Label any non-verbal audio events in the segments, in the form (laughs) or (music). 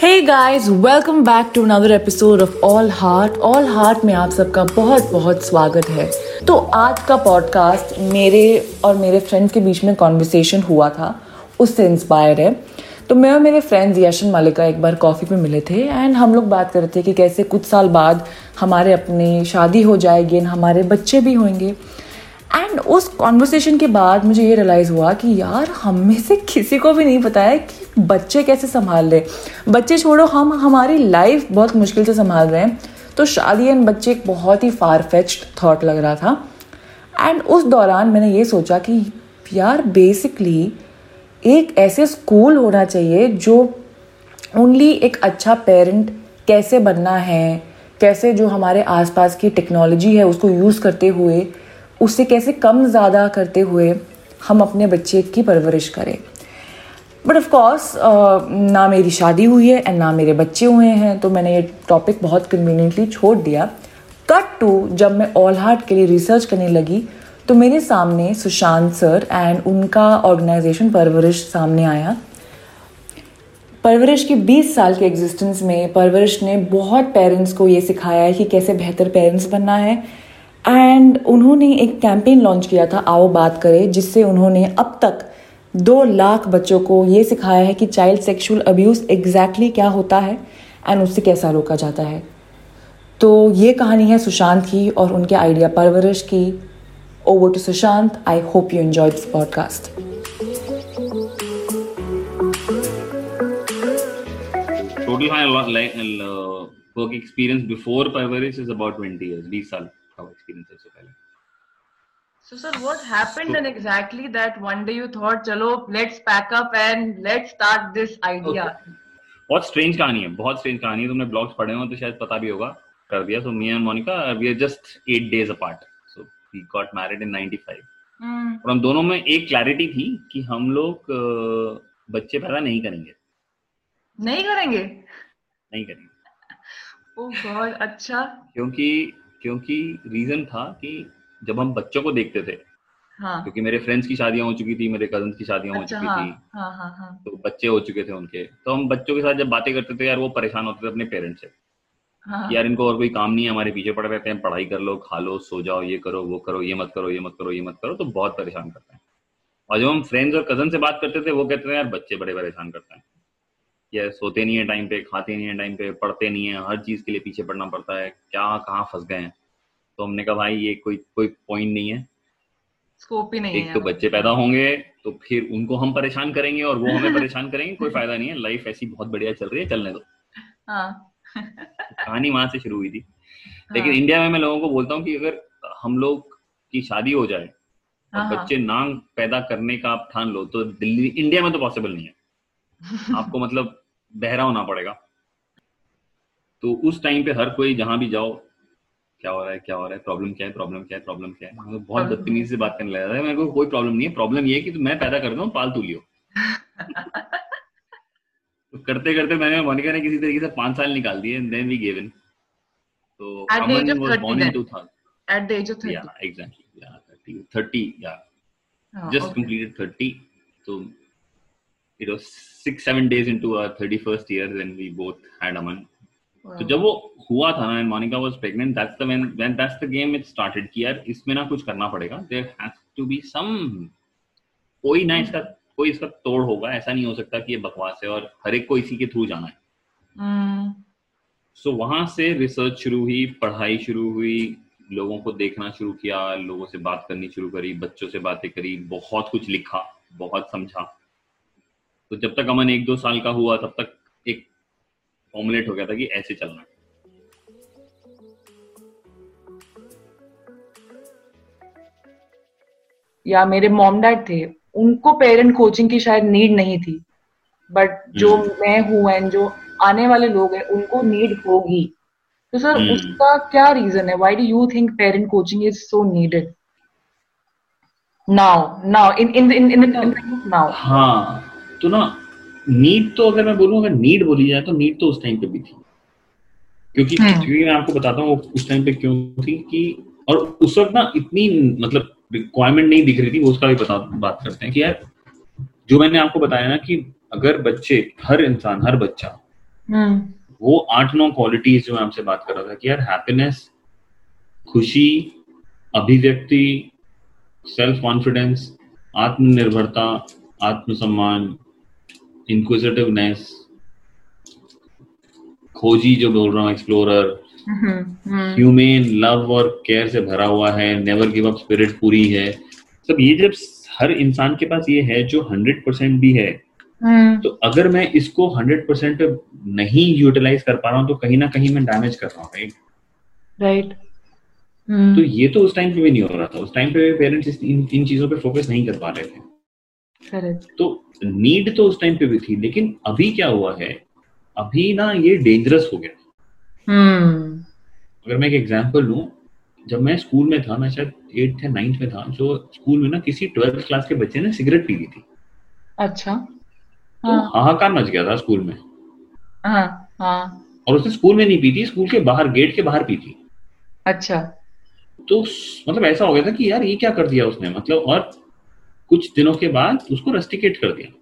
Hey guys, welcome back to another episode of All Heart. All Heart में आप सबका बहुत बहुत स्वागत है। तो आज का पॉडकास्ट मेरे और मेरे फ्रेंड्स के बीच में कॉन्वर्सेशन हुआ था। उससे इंस्पायर है। तो मैं और मेरे फ्रेंड्स यशन मालिका एक बार कॉफ़ी पे मिले थे एंड हम लोग बात कर रहे थे कि कैसे कुछ साल बाद हमारे अपने शादी हो जाएगी एंड हमारे बच्चे भी होंगे। एंड उस कॉन्वर्सेशन के बाद मुझे ये रियलाइज़ हुआ कि यार, हम में से किसी को भी नहीं पता है कि बच्चे कैसे संभाल रहे बच्चे छोड़ो, हम, हमारी लाइफ बहुत मुश्किल से संभाल रहे हैं। तो शादी एंड बच्चे एक बहुत ही फार फेच्ड थाट लग रहा था। एंड उस दौरान मैंने ये सोचा कि यार बेसिकली एक ऐसे स्कूल होना चाहिए जो ओनली एक अच्छा पेरेंट कैसे बनना है, कैसे जो हमारे आसपास की टेक्नोलॉजी है, उसको यूज़ करते हुए उससे कैसे कम ज़्यादा करते हुए हम अपने बच्चे की परवरिश करें। बट ऑफ़ कोर्स ना मेरी शादी हुई है एंड ना मेरे बच्चे हुए हैं तो मैंने ये टॉपिक बहुत कन्वीनियंटली छोड़ दिया। कट टू जब मैं ऑल हार्ट के लिए रिसर्च करने लगी तो मेरे सामने सुशांत सर एंड उनका ऑर्गेनाइजेशन परवरिश सामने आया। परवरिश की 20 साल के एग्जिस्टेंस में परवरिश ने बहुत पेरेंट्स को ये सिखाया है कि कैसे बेहतर पेरेंट्स बनना है। एंड उन्होंने एक कैंपेन लॉन्च किया था आओ बात करें जिससे उन्होंने अब तक दो लाख बच्चों को ये सिखाया है कि चाइल्ड सेक्सुअल अब्यूज़ एग्जैक्टली क्या होता है एंड उससे कैसा रोका जाता है। तो ये कहानी है सुशांत की और उनके आइडिया परवरिश की। Over to Sushant I hope you enjoy this podcast Total my work experience before Parvarish is about 20 years, 20 साल का experience है उससे पहले. So sir, what happened then exactly that one day you thought, चलो let's pack up and let's start this idea. Okay. बहुत strange कहानी है बहुत स्ट्रेंज कहानी है। तुमने ब्लॉग्स पढ़े हो तो शायद पता भी होगा। कर दिया। So me and Monica we are just eight days apart so we got married in 95 mm. और हम दोनों में एक क्लैरिटी थी कि हम लोग बच्चे पैदा नहीं करेंगे। नहीं करेंगे? नहीं करेंगे। ओह गॉड अच्छा। क्योंकि क्योंकि रीजन था कि जब हम बच्चों को देखते थे हाँ. क्योंकि मेरे फ्रेंड्स की शादियाँ हो चुकी थी मेरे कज़न की शादियाँ अच्छा, हो चुकी हाँ, थी हाँ, हाँ, हाँ. तो बच्चे हो चुके थे उनके तो हम बच्चों के साथ जब बातें करते थे यार वो परेशान होते थे अपने पेरेंट्स से हाँ. यार इनको और कोई काम नहीं है हमारे पीछे पड़े रहते हैं पढ़ाई कर लो खा लो सो जाओ ये करो वो करो ये मत करो ये मत करो ये मत करो तो बहुत परेशान करते हैं और जब हम फ्रेंड्स और कज़न से बात करते थे वो कहते थे यार बच्चे बड़े परेशान करते हैं या सोते नहीं है टाइम पे खाते नहीं है टाइम पे पढ़ते नहीं है हर चीज़ के लिए पीछे पड़ना पड़ता है। क्या कहाँ फंस गए हैं? तो हमने कहा भाई ये कोई कोई पॉइंट नहीं है। स्कोप ही नहीं एक है तो बच्चे पैदा होंगे तो फिर उनको हम परेशान करेंगे और वो हमें परेशान करेंगे कोई फ़ायदा नहीं है। लाइफ ऐसी बहुत बढ़िया चल रही है चलने दो। हाँ। कहानी वहाँ से शुरू हुई थी। लेकिन हाँ। इंडिया में मैं लोगों को बोलता हूँ कि अगर हम लोग की शादी हो जाए और हाँ, बच्चे नांग पैदा करने का आप ठान लो तो दिल्ली इंडिया में तो पॉसिबल नहीं है। आपको मतलब बहरा होना पड़ेगा। तो उस टाइम पे हर कोई जहाँ भी जाओ क्या हो रहा है क्या हो रहा है प्रॉब्लम क्या है प्रॉब्लम क्या है प्रॉब्लम क्या है? मतलब बहुत बदतमीजी से बात करने लगा था। मेरे को कोई प्रॉब्लम नहीं है। प्रॉब्लम ये है कि तो मैं पैदा कर रहा हूँ पालतू लियो। (laughs) तो करते करते मैंने मोनिका ने किसी तरीके से पाँच साल निकाल दिए देन वी गिवन तो Aman was born in 2000 at the age of 30 yeah exactly. Yeah 30 30 yeah. Oh, just okay. completed 30 so it was 6 7 days into our 31st year when we both had aman तो जब वो हुआ था ना Monica was pregnant that's the when when that's the game it started कि यार इसमें ना कुछ करना पड़ेगा। There has to be some कोई ना इसका कोई इसका तोड़ होगा। ऐसा नहीं हो सकता कि ये बकवास है और हर एक को इसी के थ्रू जाना है। सो hmm. so, वहाँ से रिसर्च शुरू हुई पढ़ाई शुरू हुई लोगों को देखना शुरू किया लोगों से बात करनी शुरू करी बच्चों से बातें करी बहुत कुछ लिखा बहुत समझा। तो जब तक अमन एक दो साल का हुआ तब तक एक फॉर्मुलेट हो गया था कि ऐसे चलना। है या मेरे मॉम डैड थे उनको पेरेंट कोचिंग की शायद नीड नहीं थी बट जो hmm. मैं हूँ एंड जो आने वाले लोग हैं उनको नीड होगी। तो सर hmm. उसका क्या रीजन है? Why do you think parent coaching is so needed now now in in in in now हाँ। तो ना नीड तो अगर मैं बोलूँ अगर नीड बोली जाए तो नीड तो उस टाइम पे भी थी क्योंकि हम्म। क्योंकि मैं आपको बताता हूँ उस टाइम पे क्यों थी कि और उस वक्त ना इतनी मतलब रिक्वायरमेंट नहीं दिख रही थी वो उसका भी बता बात करते हैं कि यार जो मैंने आपको बताया ना कि अगर बच्चे हर इंसान हर बच्चा हम्म। वो आठ नौ क्वालिटीज जो मैं आपसे बात कर रहा था कि यार हैप्पीनेस खुशी अभिव्यक्ति सेल्फ कॉन्फिडेंस आत्मनिर्भरता आत्मसम्मान इंक्विजिटिवनेस खोजी जो बोल रहा हूँ एक्सप्लोरर ह्यूमेन लव और केयर से भरा हुआ है नेवर गिव अप स्पिरिट पूरी है. सब ये जब हर इंसान के पास ये है जो हंड्रेड परसेंट भी है हम्म। तो अगर मैं इसको हंड्रेड परसेंट नहीं यूटिलाइज कर पा रहा हूँ तो कहीं ना कहीं मैं डैमेज कर रहा हूँ राइट राइट तो ये तो उस टाइम पे भी नहीं हो रहा था। उस टाइम पे पेरेंट्स इन, इन चीज़ों पे फोकस नहीं कर पा रहे थे। तो नीड तो उस टाइम पे भी थी लेकिन अभी क्या हुआ है? अभी ना ये डेंजरस हो गया। हम्म अगर मैं एक एग्जांपल लूँ जब मैं स्कूल में था मैं शायद एट्थ या नाइन्थ में था जो स्कूल में ना किसी ट्वेल्थ क्लास के बच्चे ने सिगरेट पी ली थी। अच्छा। तो हाँ। हाहाकार मच गया था स्कूल में। हाँ हाँ। और उसने स्कूल में नहीं पी थी स्कूल के बाहर गेट के बाहर पी थी। अच्छा। तो मतलब ऐसा हो गया था कि यार ये क्या कर दिया उसने? मतलब और कुछ दिनों के बाद उसको रस्टिकेट कर दिया।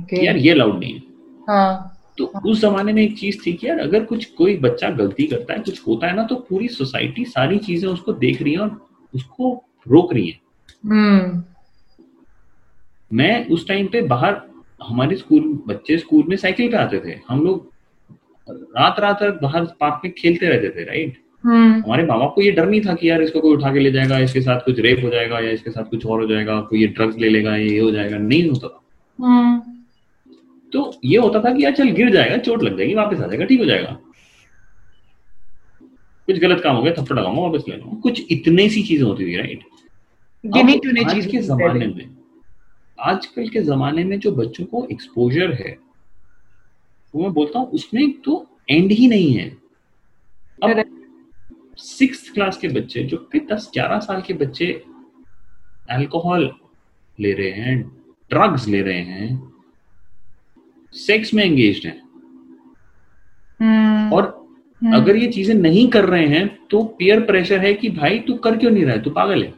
कि यार ये अलाउड नहीं है। हाँ। तो हाँ. उस जमाने में एक चीज़ थी कि यार अगर कुछ कोई बच्चा गलती करता है कुछ होता है ना तो पूरी सोसाइटी सारी चीज़ें उसको देख रही है और उसको रोक रही है। हम्म। मैं उस टाइम पे बाहर हमारे स्कूल बच्चे स्कूल में साइकिल पे आते थे। हम लोग रात रात तक बाहर पार्क में खेलते रहते थे राइट हमारे माँ बाप को ये डर नहीं था कि यार इसको कोई उठा के ले जाएगा इसके साथ कुछ रेप हो जाएगा या इसके साथ कुछ और हो जाएगा कोई ये ड्रग्स ले लेगा ये हो जाएगा। नहीं होता था। हम्म। तो ये होता था कि यार चल गिर जाएगा चोट लग जाएगी वापस आ जाएगा ठीक हो जाएगा। कुछ गलत काम हो गया थप्पड़ लगाऊँगा वापस ले लूँगा। कुछ इतने सी चीज़ें होती थी राइट गिनी चीज़ के जमाने में आजकल के जमाने में जो बच्चों को एक्सपोजर है वो मैं बोलता हूँ उसमें तो एंड ही नहीं है। अब सिक्स क्लास के बच्चे जो कि दस ग्यारह साल के बच्चे अल्कोहल ले रहे हैं ड्रग्स ले रहे हैं सेक्स में एंगेज हैं। हम्म। और हम्म, अगर ये चीज़ें नहीं कर रहे हैं तो पीयर प्रेशर है कि भाई तू कर क्यों नहीं रहा है? तू पागल है?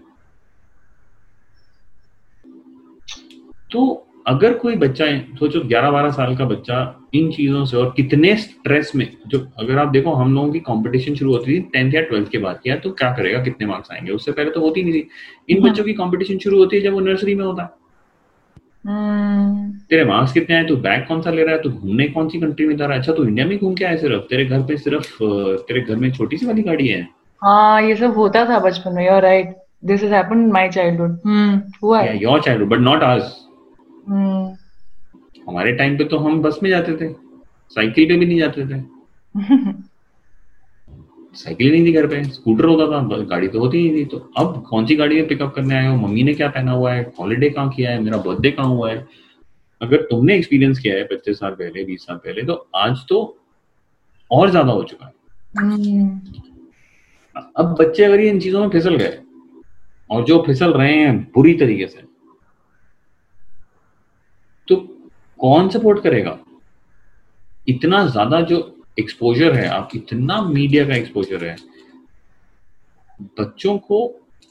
तो अगर कोई बच्चा है सोचो 11-12 साल का बच्चा इन चीज़ों से और कितने स्ट्रेस में जो अगर आप देखो हम लोगों की कंपटीशन शुरू होती थी टेंथ या ट्वेल्थ के बाद या तो क्या करेगा कितने मार्क्स आएँगे? उससे पहले तो होती नहीं थी। इन हाँ। बच्चों की कंपटीशन शुरू होती है जब वो नर्सरी में होता। है हम्म। तेरे मार्क्स कितने आए? तू बैग कौन सा ले रहा है? तू घूमने कौन सी कंट्री में जा रहा है? अच्छा तू इंडिया में घूम के आया सिर्फ़? तेरे घर पे सिर्फ़ तेरे घर में छोटी सी वाली गाड़ी है? हाँ ये सब होता था बचपन में you're right this has happened my childhood hmm हुआ है। Your child but not ours हमारे टाइम पे तो हम बस में जाते थे। साइकिल पे भी नहीं जाते थे। (laughs) साइकिल नहीं थी घर पे। स्कूटर होता था गाड़ी तो होती नहीं थी। तो अब कौन सी गाड़ी में पिकअप करने आए हो? मम्मी ने क्या पहना हुआ है? हॉलीडे कहाँ किया है? मेरा बर्थडे कहाँ हुआ है? अगर तुमने एक्सपीरियंस किया है पच्चीस साल पहले बीस साल पहले तो आज तो और ज़्यादा हो चुका है। हम्म। अब बच्चे अगर इन चीज़ों में फिसल गए और जो फिसल रहे हैं बुरी तरीके से तो कौन सपोर्ट करेगा? इतना ज़्यादा जो एक्सपोजर है, आप इतना मीडिया का एक्सपोजर है, बच्चों को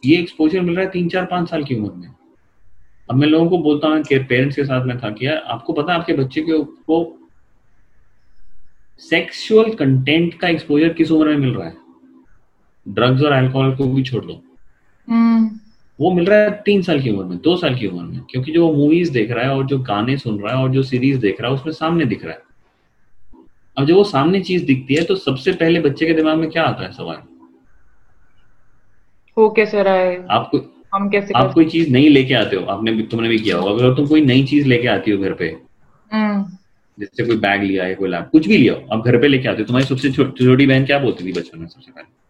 ये एक्सपोजर मिल रहा है तीन, चार, पाँच साल की उम्र में। अब मैं लोगों को बोलता हूँ कि पेरेंट्स के साथ में था कि यार, आपको पता है आपके बच्चे के को सेक्सुअल कंटेंट का एक्सपोजर किस उम्र में मिल रहा है? ड्रग्स और अल्कोहल को भी छोड़ दो। हम्म। वो मिल रहा है तीन साल की उम्र में दो साल की उम्र में क्योंकि जो वो मूवीज़ देख रहा है और जो गाने सुन रहा है और जो सीरीज़ देख रहा है उसमें सामने दिख रहा है। अब जब वो सामने चीज़ दिखती है तो सबसे पहले बच्चे के दिमाग में क्या आता है सवाल? हो कैसे रहा है? आपको हम कैसे आप कोई चीज़ नहीं लेके आते हो? आपने भी तुमने भी किया होगा। अगर तुम कोई नई चीज़ लेके आती हो घर पे हम्म। जैसे कोई बैग लिया है कोई लैप कुछ भी लिया हो आप घर पे लेके आते हो तुम्हारी सबसे छोटी बहन क्या बोलती थी बचपन में सबसे पहले?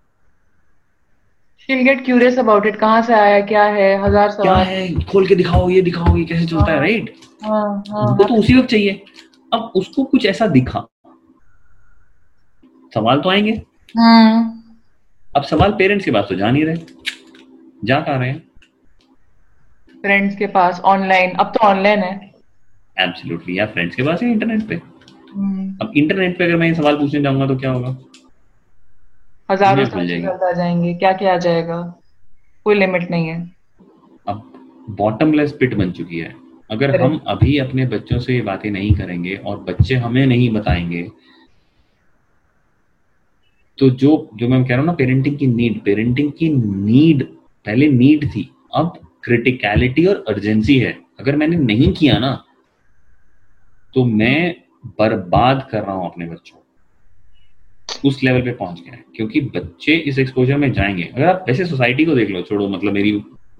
She'll get curious about it. कहाँ से आया क्या है? हज़ार सवाल। क्या है? खोल के दिखाओ ये दिखाओ ये कैसे चलता है हाँ। राइट हाँ हाँ। हमको तो उसी वक्त चाहिए। अब उसको कुछ ऐसा दिखा। सवाल तो आएँगे। हम्म अब सवाल पेरेंट्स के पास तो जा नहीं रहे। जा कहाँ रहे हैं? फ्रेंड्स के पास ऑनलाइन अब तो ऑनलाइन है। एब्सोल्युटली या फ्रेंड्स के पास है इंटरनेट पे। हम्म, अब इंटरनेट पे अगर मैं ये सवाल पूछने जाऊँगा तो क्या होगा? हज़ारों सर्च जाएँगे। क्या क्या आ जाएगा? कोई लिमिट नहीं है। अब बॉटमलेस पिट बन चुकी है। अगर हम अभी अपने बच्चों से ये बातें नहीं करेंगे और बच्चे हमें नहीं बताएँगे तो जो जो मैं कह रहा हूँ ना पेरेंटिंग की नीड पेरेंटिंग की नीड पहले नीड थी। अब क्रिटिकलिटी और अर्जेंसी है। अगर मैंने नहीं किया ना तो मैं बर्बाद कर रहा हूँ अपने बच्चों उस लेवल पे पहुँच गए क्योंकि बच्चे इस एक्सपोजर में जाएँगे। अगर आप वैसे सोसाइटी को देख लो छोड़ो मतलब मेरी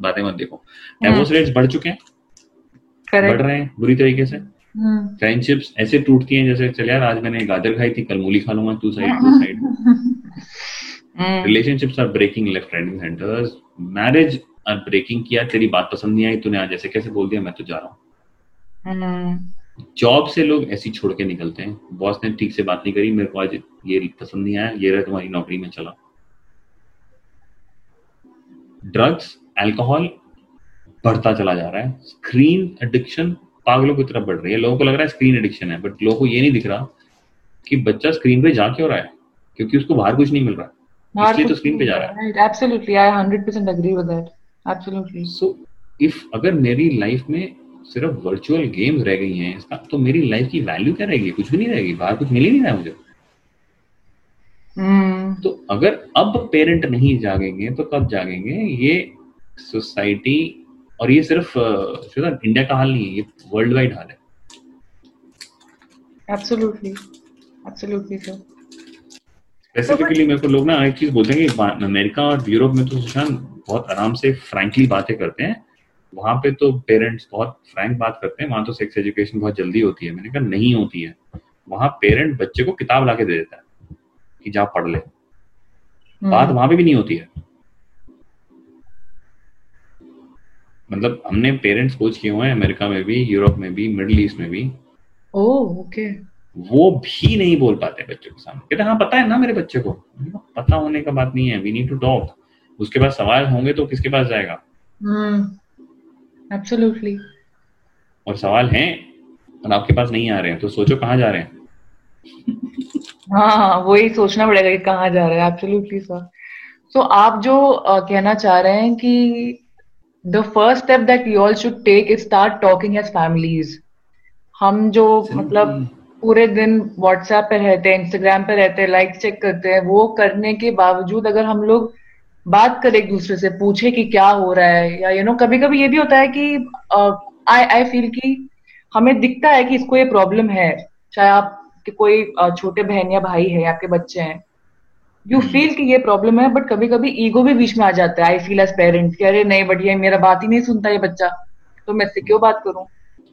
बातें मत देखो। डाइवोर्स रेट्स बढ़ चुके हैं। बढ़ रहे हैं बुरी तरीके से। Friendships hmm. ऐसे टूटती हैं जैसे चल यार आज मैंने गाजर खाई थी कल मूली खा लूँगा two side two side relationships are breaking left right centers marriage are breaking किया तेरी बात पसंद नहीं आई तूने आज ऐसे कैसे बोल दिया मैं तो जा रहा हूँ। जॉब से लोग ऐसी छोड़ के निकलते हैं। बॉस ने ठीक से बात नहीं करी मेरे को आज ये पसंद नहीं आया ये रहा तुम्हारी नौकरी में चला। ड्रग्स अल्कोहल बढ़ता चला जा रहा है। स्क्रीन एडिक्शन पागलों की तरफ़ बढ़ रही है। लोगों को लग रहा है स्क्रीन एडिक्शन है बट लोगों को ये नहीं दिख रहा कि बच्चा स्क्रीन पे जा क्यों रहा है क्योंकि उसको बाहर कुछ नहीं मिल रहा। इसलिए तो स्क्रीन पे जा रहा है। Absolutely I 100% agree with that absolutely so if अगर मेरी लाइफ में सिर्फ़ वर्चुअल गेम्स रह गई हैं इसका तो मेरी लाइफ की वैल्यू क्या रहेगी? कुछ भी नहीं रहेगी बाहर कुछ मिल ही नहीं रहा मुझे। hmm. तो अगर अब पेरेंट नहीं जागेंगे तो कब जागेंगे? ये सोसाइटी और ये सिर्फ़ इंडिया का हाल नहीं है ये वर्ल्ड वाइड हाल है। एब्सोल्युटली एब्सोल्युटली सर स्पेसिफिकली मेरे को लोग ना एक चीज़ बोलते हैं कि अमेरिका और यूरोप में तो सुशांत बहुत आराम से फ्रैंकली बातें करते हैं। वहाँ पे तो पेरेंट्स बहुत फ्रैंक बात करते हैं वहाँ तो सेक्स एजुकेशन बहुत जल्दी होती है। मैंने कहा नहीं होती है। वहाँ पेरेंट बच्चे को किताब ला के दे देता है कि जा पढ़ ले। हम्म। बात वहाँ पे भी नहीं होती है। मतलब हमने पेरेंट्स कोच किए हुए हैं अमेरिका में भी यूरोप में भी मिडिल ईस्ट में भी। ओ ओके वो भी नहीं बोल पाते बच्चों के सामने। कहते हाँ पता है ना मेरे बच्चे को? पता होने का बात नहीं है वी नीड टू टॉक उसके पास सवाल होंगे तो किसके पास जाएगा? एब्सोल्युटली और सवाल हैं और आपके पास नहीं आ रहे हैं तो सोचो कहाँ जा रहे हैं? हाँ वही सोचना पड़ेगा कि कहाँ जा रहे हैं। एब्सोल्युटली सर तो आप जो uh, कहना चाह रहे हैं कि the first step that you all should take is start talking as families हम जो मतलब पूरे दिन व्हाट्सएप पे रहते हैं इंस्टाग्राम पे रहते हैं लाइक चेक करते हैं वो करने के बावजूद अगर हम लोग बात करे एक दूसरे से पूछे कि क्या हो रहा है? या यू नो कभी कभी ये भी होता है कि आई आई फील कि हमें दिखता है कि इसको ये प्रॉब्लम है। चाहे आप कि कोई छोटे बहन या भाई है आपके बच्चे हैं यू फील हम्म। कि ये प्रॉब्लम है बट कभी कभी ईगो भी बीच में आ जाता है। आई फील एज पेरेंट कि अरे नहीं बढ़िया मेरा बात ही नहीं सुनता ये बच्चा। तो मैं इससे क्यों बात करूँ?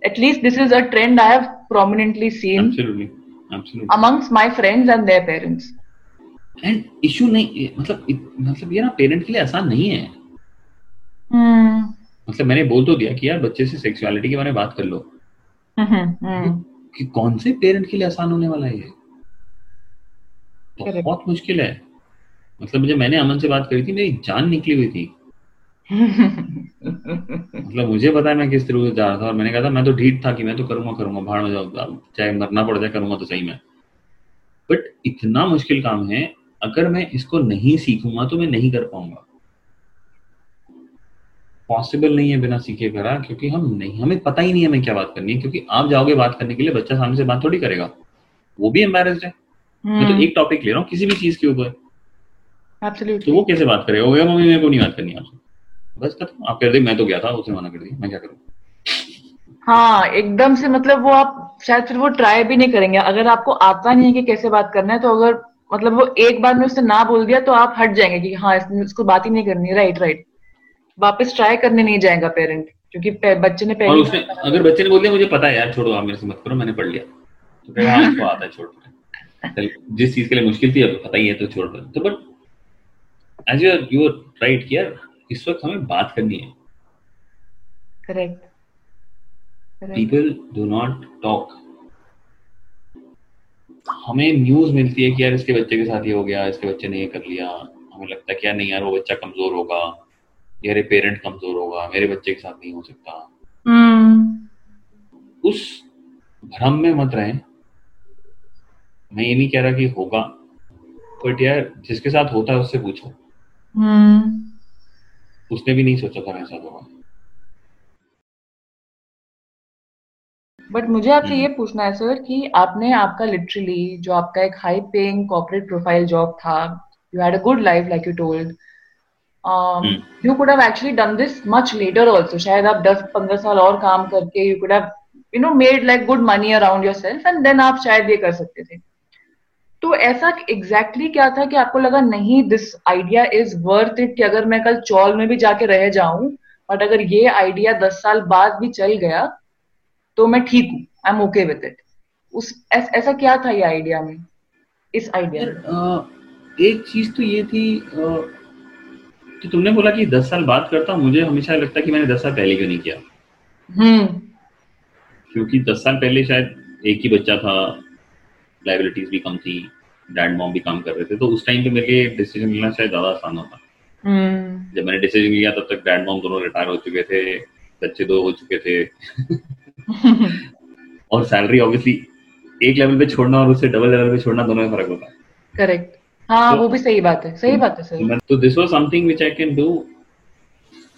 At least this is a trend I have prominently seen amongst my friends and their parents and issue नहीं मतलब मतलब ये ना पेरेंट के लिए आसान नहीं है। hmm. मतलब मैंने बोल तो दिया कि यार बच्चे से सेक्सुअलिटी के बारे में बात कर लो। hmm. कि कौन से पेरेंट के लिए आसान होने वाला है ये? बहुत मुश्किल है। मतलब मुझे मैंने अमन से बात करी थी मेरी जान निकली हुई थी। मतलब मुझे पता है मैं किस तरह से जा रहा था और मैंने कहा था मैं तो ढीठ था कि मैं तो करूँगा करूँगा भाड़ में जाऊँगा चाहे मरना पड़ जाए करूँगा तो सही में। बट इतना मुश्किल काम है अगर मैं इसको नहीं सीखूँगा तो मैं नहीं कर पाऊँगा। पॉसिबल नहीं है बिना सीखे करा क्योंकि हम नहीं हमें पता ही नहीं है हमें क्या बात करनी है क्योंकि आप जाओगे बात करने के लिए बच्चा सामने से बात थोड़ी करेगा। वो भी एम्बेरस्ड है। मैं तो हम्म। एक टॉपिक ले रहा हूँ किसी भी चीज़ के ऊपर। तो वो कैसे बात करेगा? वो मम्मी मेरे को नहीं बात करनी आपसे। बस खत्म। आप कह दे मैं तो गया था उसने मना कर दिया। मैं क्या करूँ? हाँ एकदम से मतलब वो आप शायद फिर वो ट्राई भी नहीं करेंगे। अगर आपको आता नहीं है कि कैसे बात करना है तो अगर मतलब वो एक बार में उसने ना बोल दिया तो आप हट जाएँगे कि हाँ इसको बात ही नहीं करनी राइट राइट वापस ट्राई करने नहीं जाएगा पेरेंट क्योंकि पे, बच्चे ने पहले उसने अगर बच्चे ने बोल दिया मुझे पता है यार छोड़ो आप मेरे से मत करो मैंने पढ़ लिया। तो कहेगा हाँ इसको आता है छोड़ जिस चीज़ के लिए मुश्किल थी अब पता ही है तो छोड़ दो। तो but as you're you're right किया इस वक्त हमें बात करनी है। Correct people do not talk हमें न्यूज़ मिलती है कि यार इसके बच्चे के साथ ये हो गया इसके बच्चे ने ये कर लिया। हमें लगता है कि यार नहीं यार वो बच्चा कमज़ोर होगा यार पेरेंट कमज़ोर होगा मेरे बच्चे के साथ नहीं हो सकता। hmm. उस भ्रम में मत रहे। मैं ये नहीं कह रहा कि होगा बट यार जिसके साथ होता है उससे पूछो। hmm. उसने भी नहीं सोचा था मेरे साथ होगा। बट मुझे आपसे हम्म। ये पूछना है सर कि आपने आपका लिटरली जो आपका एक high paying corporate profile job था you had a good life like you told you could have actually done this much later also शायद आप 10 15 साल और काम करके you could have you know made like good money around yourself and then आप शायद ये कर सकते थे। तो ऐसा एग्जैक्टली exactly क्या था कि आपको लगा नहीं this idea is worth it कि अगर मैं कल चौल में भी जाके रह जाऊँ बट अगर ये आइडिया दस साल बाद भी चल गया तो मैं ठीक हूँ I am okay with it उस ऐस, ऐसा क्या था ये आइडिया में? इस आइडिया में। एक चीज़ तो ये थी कि तुमने बोला कि दस साल बाद करता मुझे हमेशा लगता कि मैंने दस साल पहले क्यों नहीं किया? हम्म। क्योंकि दस साल पहले शायद एक ही बच्चा था लाइबिलिटीज भी कम थी डैड मॉम भी काम कर रहे थे तो उस टाइम पे मेरे लिए डिसीज़न लेना शायद ज़्यादा आसान होता। hmm. जब मैंने डिसीज़न लिया तब तक डैड मॉम दोनों रिटायर हो चुके थे बच्चे दो हो चुके थे। (laughs) (laughs) और सैलरी ऑब्वियसली एक लेवल पे छोड़ना और उससे डबल लेवल पे छोड़ना दोनों में फ़र्क होता है। करेक्ट हाँ तो, वो भी सही बात है सही बात है सर। तो this was something which I can do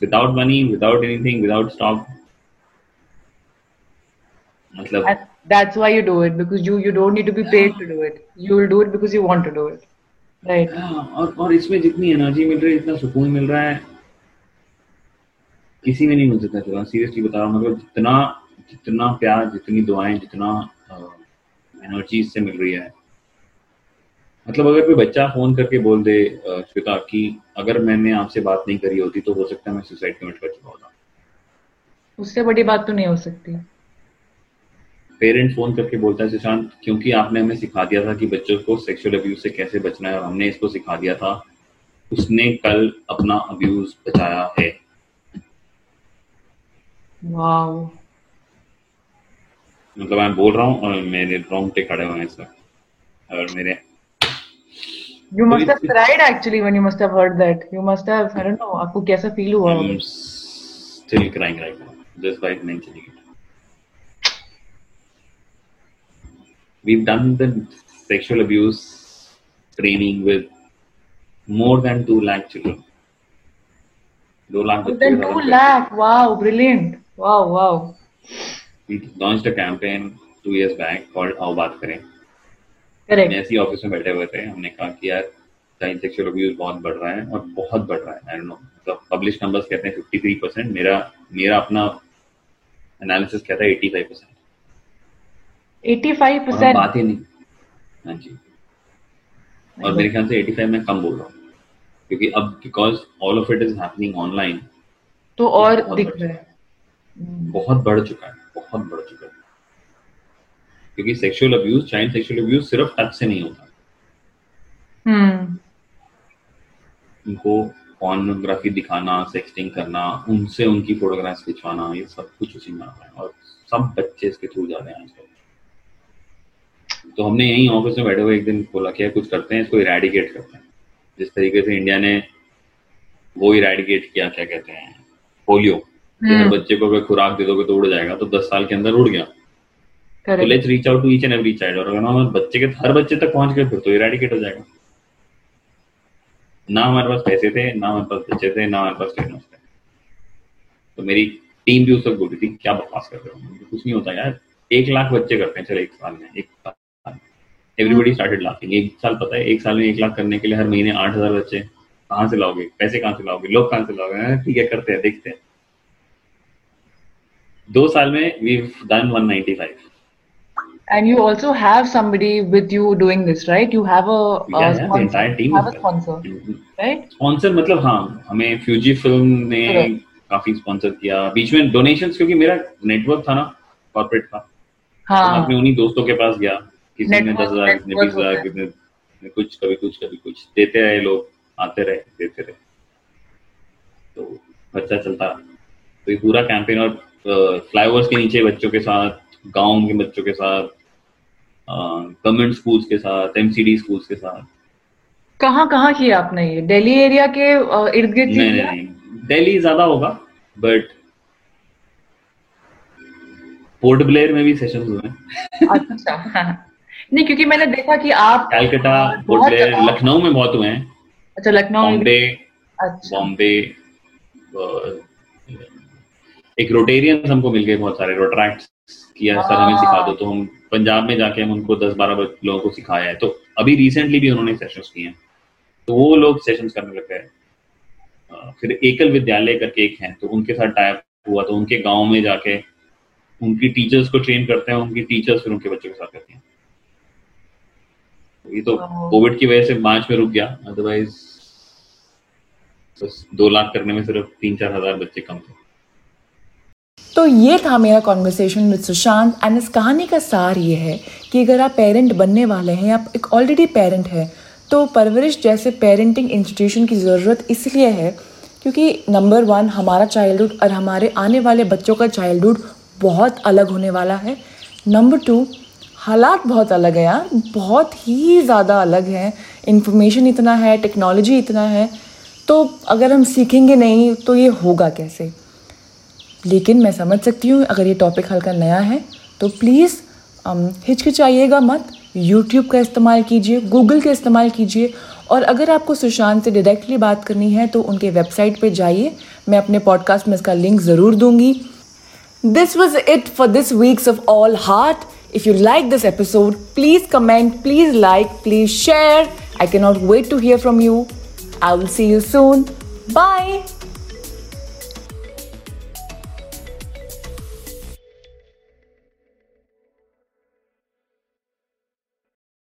without money without anything without stop मतलब that's why you do it because you you don't need to be paid to do it. You will do it because you want to do it. Right. हाँ, और और इसमें जितनी energy मिल रही है इतना सुकून मिल रहा है। किसी में नहीं मिल सकता सीरियसली बता रहा हूँ मतलब जितना जितना प्यार जितनी दुआएँ जितना एनर्जी इससे मिल रही है। मतलब अगर कोई बच्चा फ़ोन करके बोल दे श्वेता कि अगर मैंने आपसे बात नहीं करी होती तो हो सकता है मैं सुसाइड कमिट कर चुका होता। उससे बड़ी बात तो नहीं हो सकती। पेरेंट फ़ोन करके बोलता है सुशांत क्योंकि आपने हमें सिखा दिया था कि बच्चों को सेक्सुअल अब्यूज से कैसे बचना है और हमने इसको सिखा दिया था उसने कल अपना अब्यूज बचाया है। मतलब मैं बोल रहा हूँ मेरे रोंगटे खड़े हुए हैं सर और मेरे You must have cried actually when you must have heard that. You must have, I don't know, आपको कैसा फील हुआ? I'm still crying right now. Just by mentioning it. we've done the sexual abuse training with more than 2 lakh children. 2 lakh more than 2 lakh, wow, brilliant. Wow, wow. We launched a campaign two years back called आओ बात करें correct ऐसी office में बैठे हुए थे। हमने कहा कि यार चाइल्ड सेक्सुअल अब्यूज बहुत बढ़ रहा है और बहुत बढ़ रहा है। आई डोंट नो मतलब पब्लिश नंबर्स कहते हैं 53 परसेंट मेरा मेरा अपना एनालिसिस कहता है 85 परसेंट 85 परसेंट बात ही नहीं हाँ जी। और मेरे ख्याल से 85 मैं कम बोल रहा हूँ। क्योंकि अब because all of it is happening online तो और दिख रहा है। बहुत बढ़ चुका है। बहुत बढ़ चुका है। क्योंकि sexual abuse child sexual abuse सिर्फ़ टच से नहीं होता। हम्म। उनको पॉर्नोग्राफी दिखाना सेक्सटिंग करना उनसे उनकी फोटोग्राफ्स खिंचवाना ये सब कुछ उसी में आता है और सब बच्चे इसके थ्रू जा रहे हैं आजकल। तो हमने यही ऑफ़िस में बैठे हुए एक दिन बोला क्या कुछ करते हैं इसको इरेडिकेट करते हैं। जिस तरीके से इंडिया ने वो इरेडिकेट किया क्या कहते हैं पोलियो हम्म। बच्चे को अगर खुराक दे दोगे तो उड़ जाएगा तो दस साल के अंदर उड़ गया। तो let's reach out to each and every child और अगर हम बच्चे के हर बच्चे तक पहुँच गए फिर तो इरेडिकेट हो जाएगा। ना हमारे पास पैसे थे ना हमारे पास बच्चे थे ना हमारे पास ट्रेनर्स थे। तो मेरी टीम भी उस वक्त बोली थी क्या बकवास कर रहे हो? कुछ नहीं होता यार। एक लाख बच्चे करते हैं चलो एक साल में एक साल एवरीबडी स्टार्टेड लाफिंग एक साल पता है एक साल में एक लाख करने के लिए हर महीने आठ हज़ार बच्चे। कहाँ से लाओगे? पैसे कहाँ से लाओगे? लोग कहाँ से लाओगे? हाँ, ठीक है करते हैं देखते हैं। दो साल में we done 195 and you also have somebody with you doing this right? You have a, a yeah, sponsor. entire team have a sponsor right? Sponsor मतलब हाँ हमें फ्यूजी फ़िल्म ने काफ़ी स्पॉन्सर किया। बीच में डोनेशंस क्योंकि मेरा नेटवर्क था ना कॉर्पोरेट का हाँ। तो अपने उन्हीं दोस्तों के पास गया। किसी ने दस हज़ार किसी ने बीस हज़ार किसी ने कुछ कभी कुछ कभी कुछ। देते रहे लोग आते रहे देते रहे। तो बच्चा चलता। तो ये पूरा कैंपेन और फ्लाईओवर्स के नीचे बच्चों के साथ गाँव के बच्चों के साथ गवर्नमेंट स्कूल्स के साथ एमसीडी स्कूल्स के साथ। कहाँ कहाँ किया आपने ये? दिल्ली एरिया के इर्द गिर्द नहीं नहीं दिल्ली ज़्यादा होगा बट पोर्ट ब्लेयर में भी सेशंस हुए हैं। अच्छा। नहीं क्योंकि मैंने देखा कि आप कैलकटा पोर्ट ब्लेयर लखनऊ में बहुत हुए हैं। अच्छा लखनऊ बॉम्बे अच्छा। बॉम्बे एक रोटेरियन हमको मिल गए बहुत सारे रोट्रैक्ट किया सर हमें सिखा दो। तो हम पंजाब में जाके हम उनको दस बारह लोगों को सिखाया है। तो अभी रिसेंटली भी उन्होंने सेशंस किए हैं। तो वो लोग सेशंस करने लग गए। फिर एकल विद्यालय करके एक है। तो उनके साथ टाइप हुआ। तो उनके गाँव में जाके उनकी टीचर्स को ट्रेन करते हैं। उनकी टीचर्स फिर उनके बच्चों के साथ करती हैं। ये तो कोविड की वजह से मार्च में रुक गया। अदरवाइज़ दो लाख करने में सिर्फ़ तीन चार हज़ार बच्चे कम थे। तो ये था मेरा कॉन्वर्सेशन विद सुशांत एंड इस कहानी का सार ये है कि अगर आप पेरेंट बनने वाले हैं, आप एक ऑलरेडी पेरेंट हैं तो परवरिश जैसे पेरेंटिंग इंस्टीट्यूशन की ज़रूरत इसलिए है क्योंकि नंबर वन हमारा चाइल्डहुड और हमारे आने वाले बच्चों का चाइल्डहुड बहुत अलग होने वाला है। नंबर टू हालात बहुत अलग है यार, बहुत ही ज़्यादा अलग है। इन्फॉर्मेशन इतना है टेक्नोलॉजी इतना है तो अगर हम सीखेंगे नहीं तो ये होगा कैसे? लेकिन मैं समझ सकती हूँ अगर ये टॉपिक हल्का नया है तो प्लीज़ हिचकिचाइएगा मत यूट्यूब का इस्तेमाल कीजिए गूगल का इस्तेमाल कीजिए और अगर आपको सुशांत से डायरेक्टली बात करनी है तो उनके वेबसाइट पे जाइए मैं अपने पॉडकास्ट में इसका लिंक ज़रूर दूँगी this was it for this weeks of all heart If you like this episode, please comment, please like, please share. I cannot wait to hear from you I will see you soon. Bye.